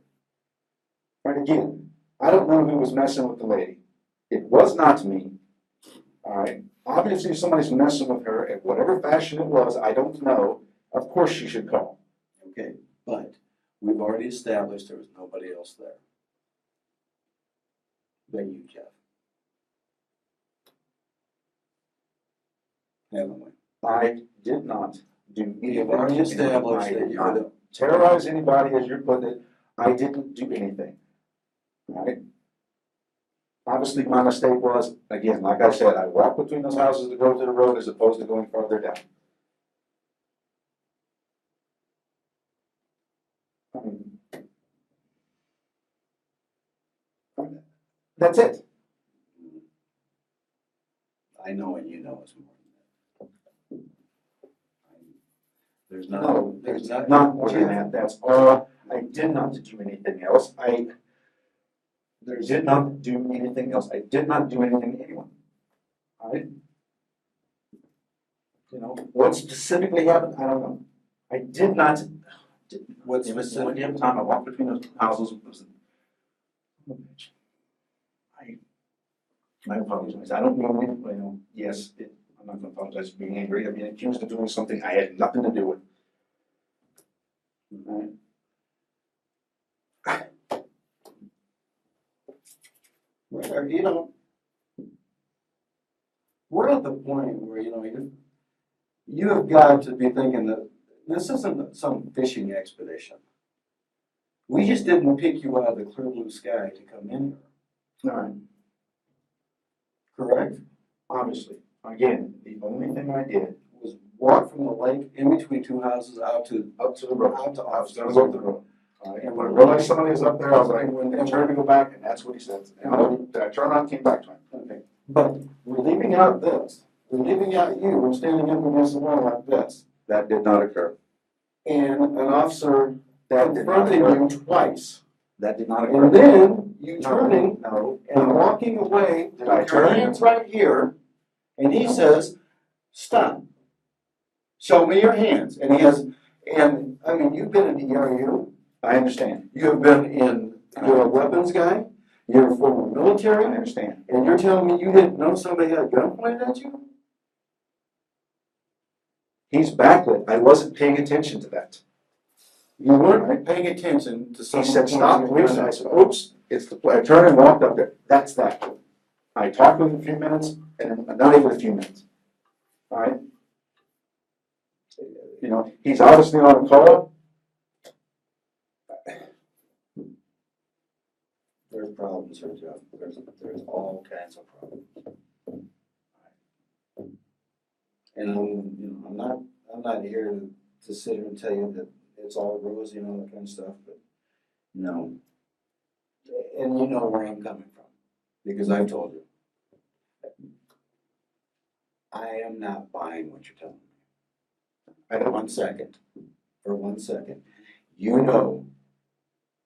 Right, again, I don't know who was messing with the lady. It was not me. All right, obviously if somebody's messing with her in whatever fashion it was, I don't know, of course she should call. Okay, but we've already established there was nobody else there. Than you, Jeff. Haven't we? I did not do We have anything. already established that you're not terrorize anybody, as you're putting it. I didn't do anything. Right? Obviously, my mistake was, again, like I said, I walked between those houses to go to the road as opposed to going farther down. That's it. I know and you know it's more than that. There's not, No, there's not. Not more than that, that's all. I did not do anything else. I There's, did not do anything else. I did not do anything to anyone. All right? You know, what specifically happened, I don't know. I did not. what's It was specific, one damn time I walked between those houses. it was- I, I apologize. I don't know, you know, yes, it, I'm not gonna apologize for being angry. I've been accused of doing something I had nothing to do with. Right? where, you know, we're at the point where, you know, you, you have got to be thinking that this isn't some fishing expedition. We just didn't pick you out of the clear blue sky to come in here, All right, correct? obviously. Again, the only thing I did Was walk from the lake in between two houses out to, up to the road. out to I was gonna go up the road. All right, and when I realized somebody was up there, I was like, I turned to go back, and that's what he said. And I, I turned around and came back to him. Okay, but we're leaving out this, we're leaving out you, we're standing up against the wall like this. That did not occur. And an officer That did not confronting occur. you twice. That did not occur. And then you turning No, and walking away Did I with your turn? hands right here, and he says, stop. Show me your hands, and he has, and, I mean, you've been in the ERU, I understand. you have been in, you're a weapons guy, you're a former military. I understand. and you're telling me you didn't know somebody had a gun pointed at you? He's backlit. I wasn't paying attention to that. You weren't paying attention to He said, stop. I said, oops, it's the, I turned and walked up there. That's that. I talked with him a few minutes, and not even a few minutes. All right? You know, he's obviously on a call. There's problems here, Jeff, uh, there's, there's all kinds of problems. And I'm, you know, I'm not, I'm not here to, to sit here and tell you that it's all rosy and all that kind of stuff, but, no. And you know where I'm coming from, because I've told you. I am not buying what you're telling me. I For one second, for one second. You know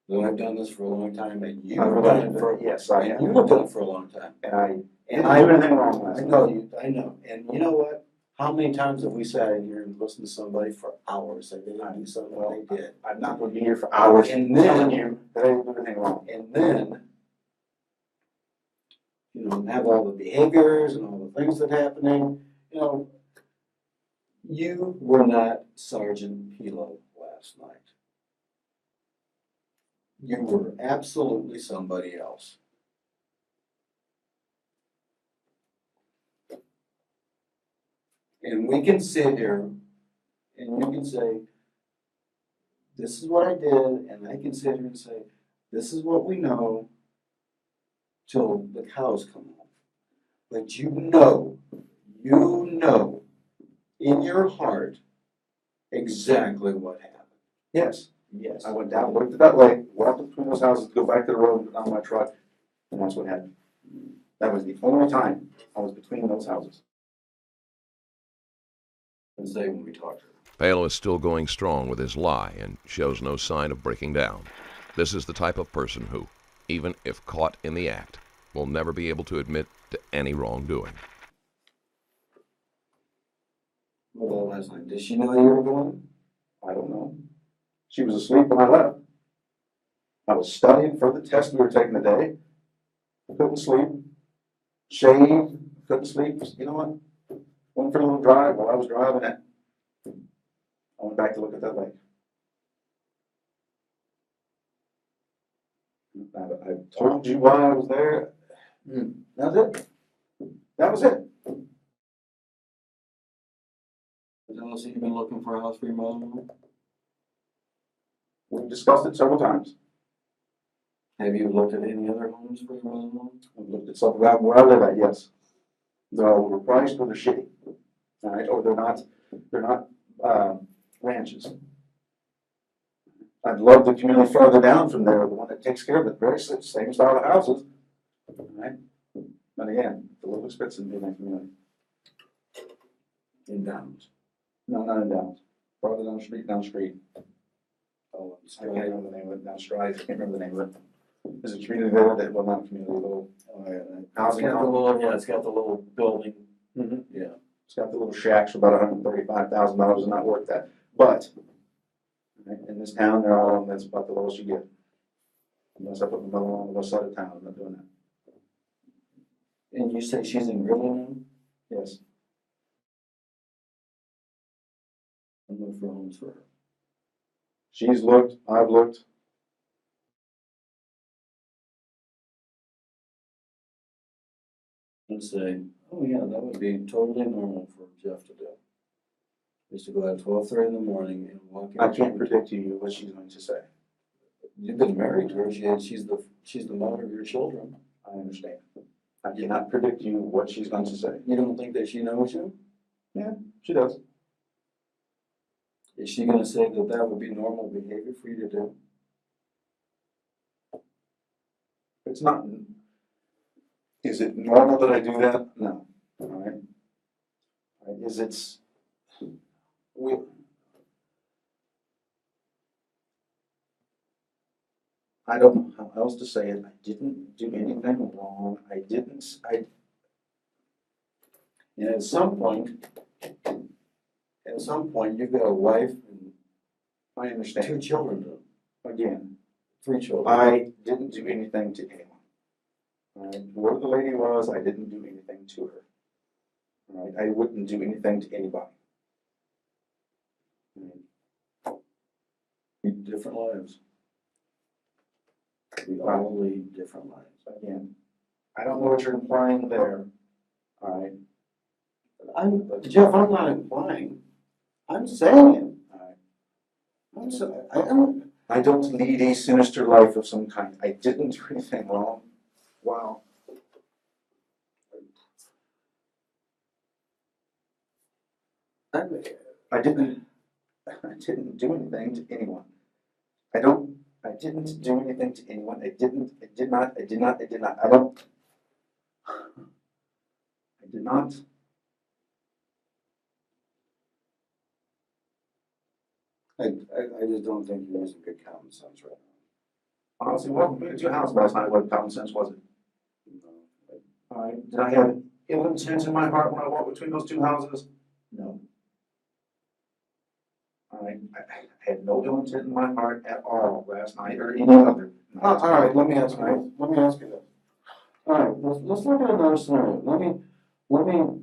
that I've done this for a long time and you've I've done it for, yes, I and am, you've done it for a long time. and I And I, anything wrong I know you, I know. And you know what? How many times have we sat in here and listened to somebody for hours and they didn't do something they did? I'm not gonna be here for hours And telling then, you that I didn't do anything wrong. and then, have all the behaviors and all the things that happening, you know. You were not Sergeant Pelo last night. You were absolutely somebody else. And we can sit here and you can say, this is what I did, and I can sit here and say, this is what we know till the cows come home. But you know, you know in your heart exactly what happened. Yes, Yes. I went down, looked at that lake, walked up between those houses, go back to the road, on my truck, and that's what happened. That was the only time I was between those houses. And say when we talked to her. Pelo is still going strong with his lie and shows no sign of breaking down. This is the type of person who, even if caught in the act, will never be able to admit to any wrongdoing. Last night? Did she know you were going? I don't know. She was asleep when I left. I was studying for the test we were taking today. I couldn't sleep. Shaved, couldn't sleep. You know what? Went for a little drive while I was driving it. I went back to look at that lake. I told you why I was there. Hmm, That's it. That was it. Unless you've been looking for a house for your mother-in-law? We discussed it several times. Have you looked at any other homes for your mother-in-law? I've looked at some around where I live at, yes. They're overpriced or they're shitty. All right, or they're not, they're not, um, ranches. I'd love the community further down from there, the one that takes care of it, very s- same style of houses. But again, the little be in that community. In Downs. No, not in Downs, farther down the street, down the street. Oh, I can't remember the name of it, down Strive, I can't remember the name of it. There's a community there that, well, not a community, little Oh, yeah. It's housing. got the little, yeah, it's got the little building. Mhm. Yeah. It's got the little shacks for about hundred and thirty-five thousand dollars, it's not worth that, but right, in this town, they're all, that's about the lowest you get. Unless I put another one on the west side of town, I'm not doing that, And you say she's in now? yes. I'm looking for homes for her. She's looked, I've looked, And say, oh yeah, that would be totally normal for Jeff to do. Is to go out at twelve thirty in the morning and walk in. I can't predict to you what she's going to say, You've been married to her, she, she's the, she's the mother of your children. I understand. I cannot predict you what she's going to say, You don't think that she knows you? Yeah, she does, Is she gonna say that that would be normal behavior for you to do? it's not. Is it normal that I do that? No, alright. Alright, Is it's, we, I don't know how else to say it, I didn't do anything wrong, I didn't, I, And at some point, at some point, you've got a wife and I two understand, children, again, three children. I didn't do anything to anyone. Alright, whoever the lady was, I didn't do anything to her. I wouldn't do anything to anybody. Different lives. We only different lives. Again, I don't know what you're implying there, alright, I'm, Jeff, I'm not implying, I'm saying it. I'm so, I don't, I don't lead a sinister life of some kind, I didn't do anything wrong. Wow. I, I didn't, (laughs) I didn't do anything to anyone. I don't, I didn't do anything to anyone. I didn't. I did not. I did not. I did not. I don't. I did not. I, I, I just don't think you're using good common sense right now. Honestly, what went to your house last night? What common sense was it? No. Did I have ill intent in my heart when I walked between those two houses? No. I, had no ill intent in my heart at all last night or any other. night. Uh, all right, let me ask you, let me ask you this. All right, let's, let's look at another scenario. Let me, let me.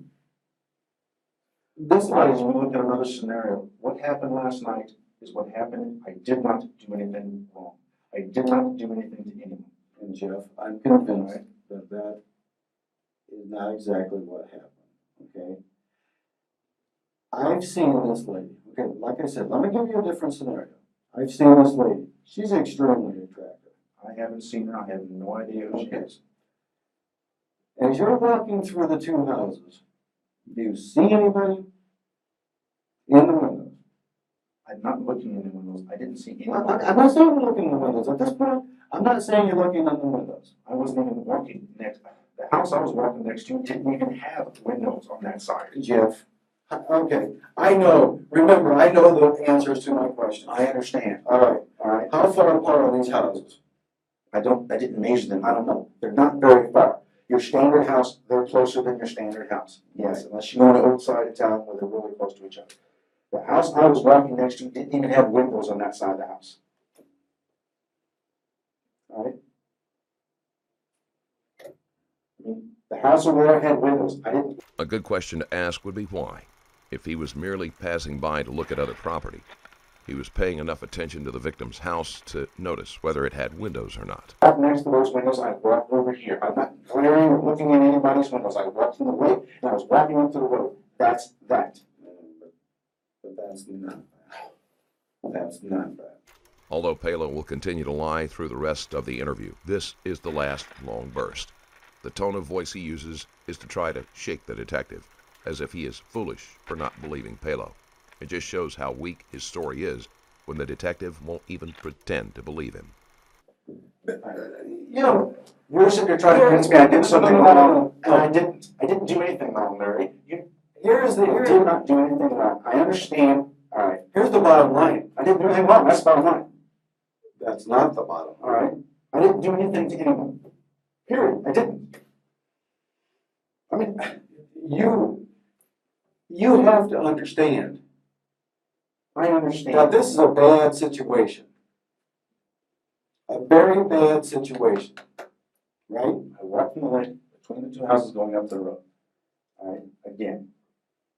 This This light, light, as we look at another scenario, what happened last night is what happened. I did not do anything wrong. I did not do anything to anyone. and Jeff, I'm convinced that that is not exactly what happened, okay? I've seen this lady, okay, like I said, let me give you a different scenario. I've seen this lady, she's extremely attractive. I haven't seen her, I have no idea who she Okay. is. As you're walking through the two houses, do you see anybody in the windows? I'm not looking in the windows, I didn't see anyone. I- I'm not saying you're looking in the windows, at this point, I'm not saying you're looking in the windows. I wasn't even walking next, the house I was walking next to didn't even have windows on that side. Jeff, Uh, okay, I know, remember, I know the answers to my questions. I understand, All right, all right? how far apart are these houses? I don't, I didn't measure them, I don't know. They're not very far. Your standard house, they're closer than your standard house. Yes, unless you go on the old side of town where they're really close to each other. The house I was walking next to didn't even have windows on that side of the house. All right? The house over there had windows. I didn't, A good question to ask would be why. If he was merely passing by to look at other property, he was paying enough attention to the victim's house to notice whether it had windows or not. walk next to those windows, I walked over here. I'm not glaring or looking in anybody's windows. I walked in the way and I was walking up to the road. That's that. But that's not that. That's not that. Although Pelo will continue to lie through the rest of the interview, this is the last long burst. The tone of voice he uses is to try to shake the detective, as if he is foolish for not believing Pelo. It just shows how weak his story is when the detective won't even pretend to believe him. You know, You're sitting there trying to convince me I did something wrong, and I uh-huh. didn't. I didn't do anything wrong, Larry. You here's the, I did not do anything wrong. I understand. All right. here's the bottom line. I didn't do anything wrong. That's the bottom line. That's not the bottom All right. I didn't do anything to anyone. Period. I didn't. I mean, you, you have to understand I understand that understand. this is a bad situation. A very bad situation, right? I walked in the lane between the two houses going up the road. All right. Again,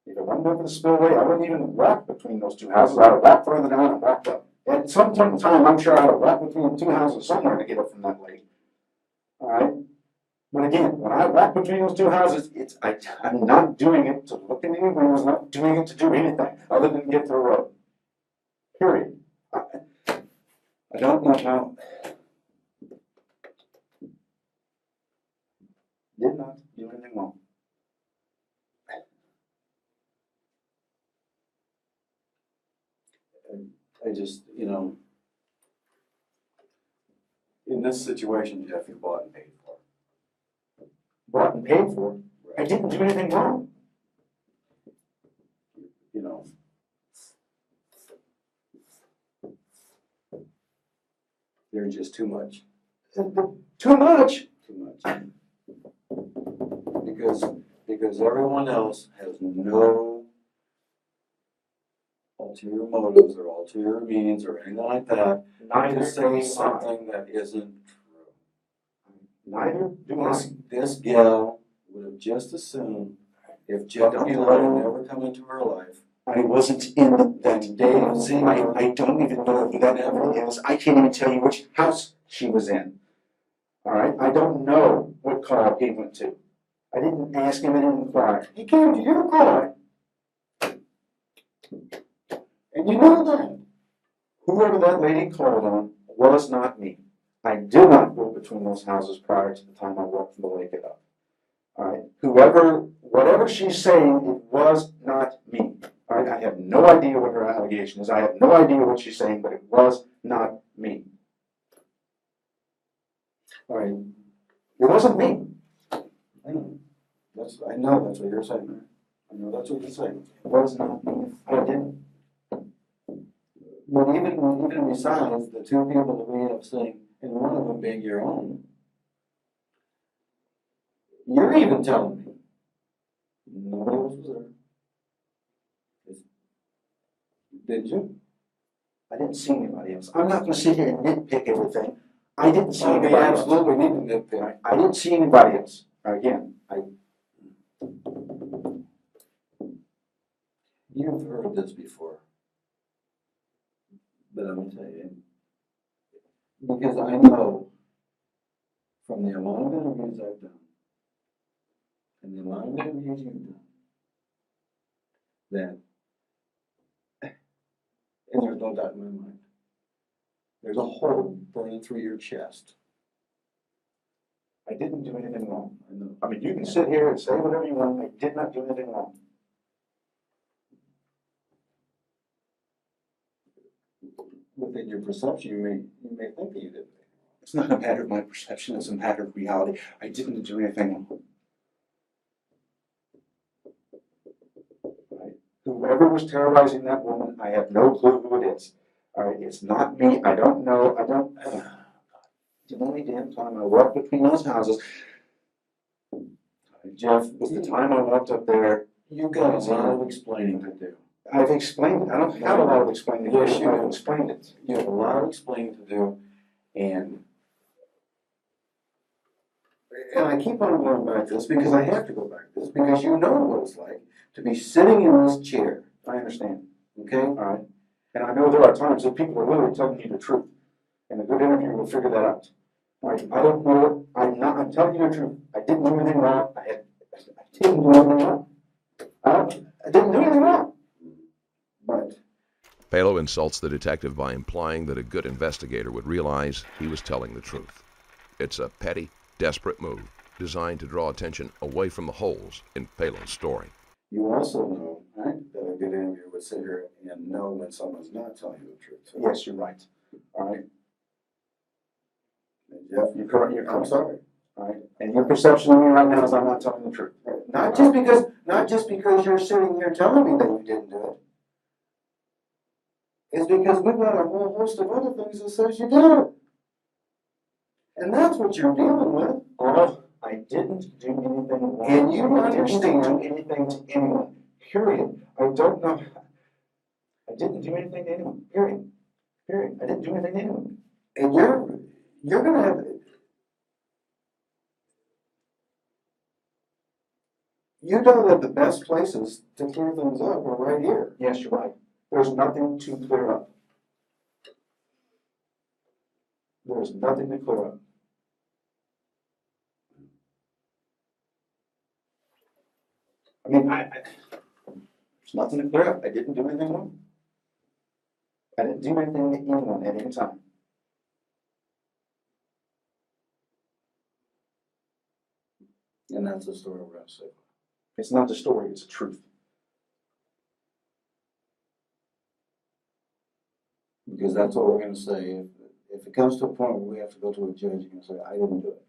if it wasn't over the spillway, I wouldn't even walk between those two houses. I'd have walked further down and walked up. At some point in time, I'm sure I'd have walked between the two houses somewhere to get up from that lake. All right. But again, when I walk between those two houses, it's, I, I'm not doing it to look in any windows, not doing it to do anything other than get to the road. Period. I I don't know how. Did not do anything wrong. I just, you know, in this situation, Jeff, you bought and paid. Bought and paid for. I didn't do anything wrong. You know. There's just too much, Too much. too much. Because, because everyone else has no ulterior motives or ulterior means or anything like that Neither to say something that isn't. Neither do I. This, this gal would have just assumed if Jeff Mueller never come into her life, I wasn't in that day. I, I don't even know who that ever is. I can't even tell you which house she was in. All right, I don't know what car he went to. I didn't ask him, I didn't inquire. He came to your car. And you know that. Whoever that lady called on was not me. I did not go between those houses prior to the time I walked from the lake it up. All right, whoever, whatever she's saying, it was not me. All right, I have no idea what her allegation is. I have no idea what she's saying, but it was not me. all right, It wasn't me. I know, that's, I know that's what you're saying. I know that's what you're saying. It was not me. I didn't. But even, even besides the two people that we have sitting, and one of them being your own, you're even telling me, nobody else was there. Did you? I didn't see anybody else. I'm not gonna sit here and nitpick everything. I didn't see anybody else. absolutely need to nitpick. I didn't see anybody else. Again, I, You've heard this before. But I'm gonna tell you, because I know from the amount of interviews I've done, and the amount of interviews you've done, that, and there's no doubt in my mind, there's a hole burning through your chest. I didn't do anything wrong. I know. I mean, you can sit here and say whatever you want. I did not do anything wrong. Within your perception, you may, you may think that you did. It's not a matter of my perception, it's a matter of reality. I didn't do anything. Right? Whoever was terrorizing that woman, I have no clue who it is. All right, it's not me, I don't know, I don't. The only damn time I walked between those houses, Jeff, was the time I walked up there. You got a lot of explaining to do. I've explained it, I don't have a lot of explaining. to do. Yes, you I've explained it. You have a lot of explaining to do, and and I keep on going back to this because I have to go back to this because you know what it's like to be sitting in this chair, I understand. okay? All right. And I know there are times that people are literally telling you the truth. And a good interview will figure that out. All right, I don't know, I'm not, I'm telling you the truth. I didn't do anything wrong. I had, I didn't do anything wrong. I I didn't do anything wrong. But Pelo insults the detective by implying that a good investigator would realize he was telling the truth. It's a petty, desperate move designed to draw attention away from the holes in Pelo's story. You also know, right, that a good interviewer would sit here and know when someone's not telling you the truth. yes, you're right. All right, And Jeff, you're correct, you're I'm sorry. All right. And your perception of me right now is I'm not telling the truth. Not just because, not just because you're sitting here telling me that you didn't do it. It's because we've got a whole host of other things that says you did. And that's what you're dealing with. Oh, I didn't do anything. And you I didn't understand- do anything to anyone, period. I don't know. I didn't do anything to anyone, period. Period. I didn't do anything to anyone. And you're, you're gonna have. You know that the best places to clear things up are right here. Yes, you're right. There's nothing to clear up. There's nothing to clear up. I mean, I, I, there's nothing to clear up. I didn't do anything wrong. I didn't do anything to anyone at any time. And that's the story we're gonna say. It's not the story, it's the truth. Because that's what we're gonna say. If, if it comes to a point where we have to go to a judge, you're say, I didn't do it.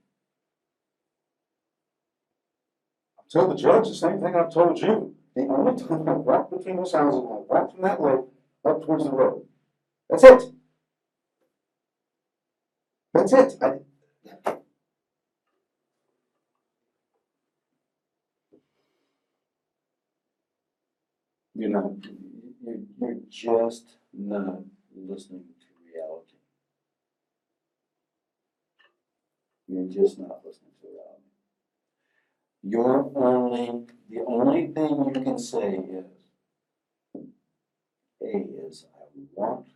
Tell the judge the same thing I've told you. The only time I walked between those houses, I walked from that lake up towards the road. That's it. That's it. I, You're not, you're, you're just not listening to reality. You're just not listening to reality. You're only, the only thing you can say is, A is, I walked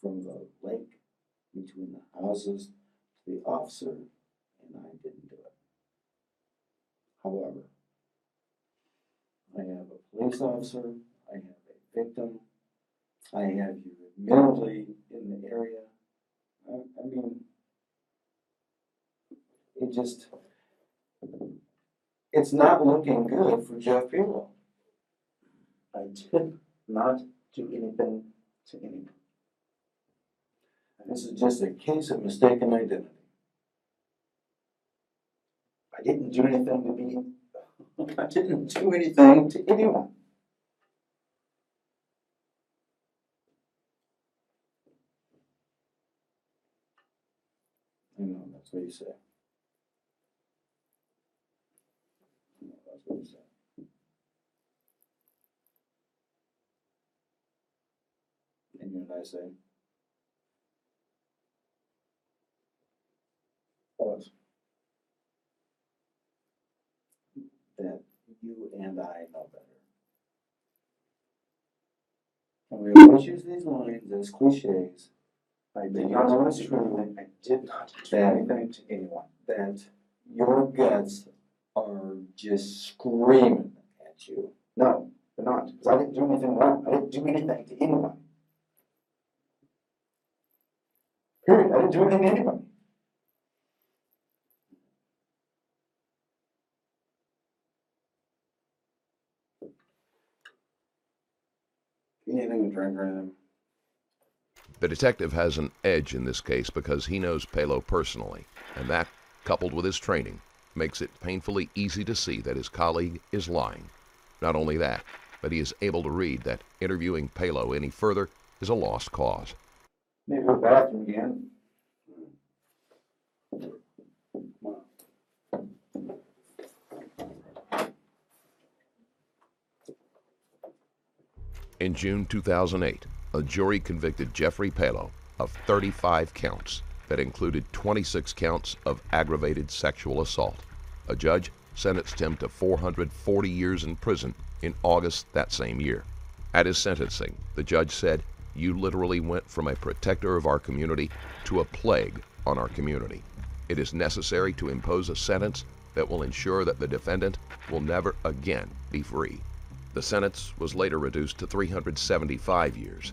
from the lake between the houses to the officer, and I didn't do it. However, I have a police officer, I have a victim, I have you admittedly in the area. I, I mean, it just, it's not looking good for Jeff Pelo. I did not do anything to anyone. And this is just a case of mistaken identity. I didn't do anything to be, (laughs) I didn't do anything to anyone. That's what you say. And you and I say. What? That you and I know better. And we always use these lines as cliches. I did not it's. I did not do anything to anyone. that your guts are just screaming at you. No, they're not, because I didn't do anything wrong. I didn't do anything to anyone. Period. I didn't do anything to anybody. Anything to drink or anything? The detective has an edge in this case because he knows Pelo personally, and that, coupled with his training, makes it painfully easy to see that his colleague is lying. Not only that, but he is able to read that interviewing Pelo any further is a lost cause. Maybe go to the bathroom again. In June 2008, a jury convicted Jeffrey Pelo of 35 counts that included 26 counts of aggravated sexual assault. A judge sentenced him to 440 years in prison in August that same year. At his sentencing, the judge said, You literally went from a protector of our community to a plague on our community. It is necessary to impose a sentence that will ensure that the defendant will never again be free. The sentence was later reduced to 375 years,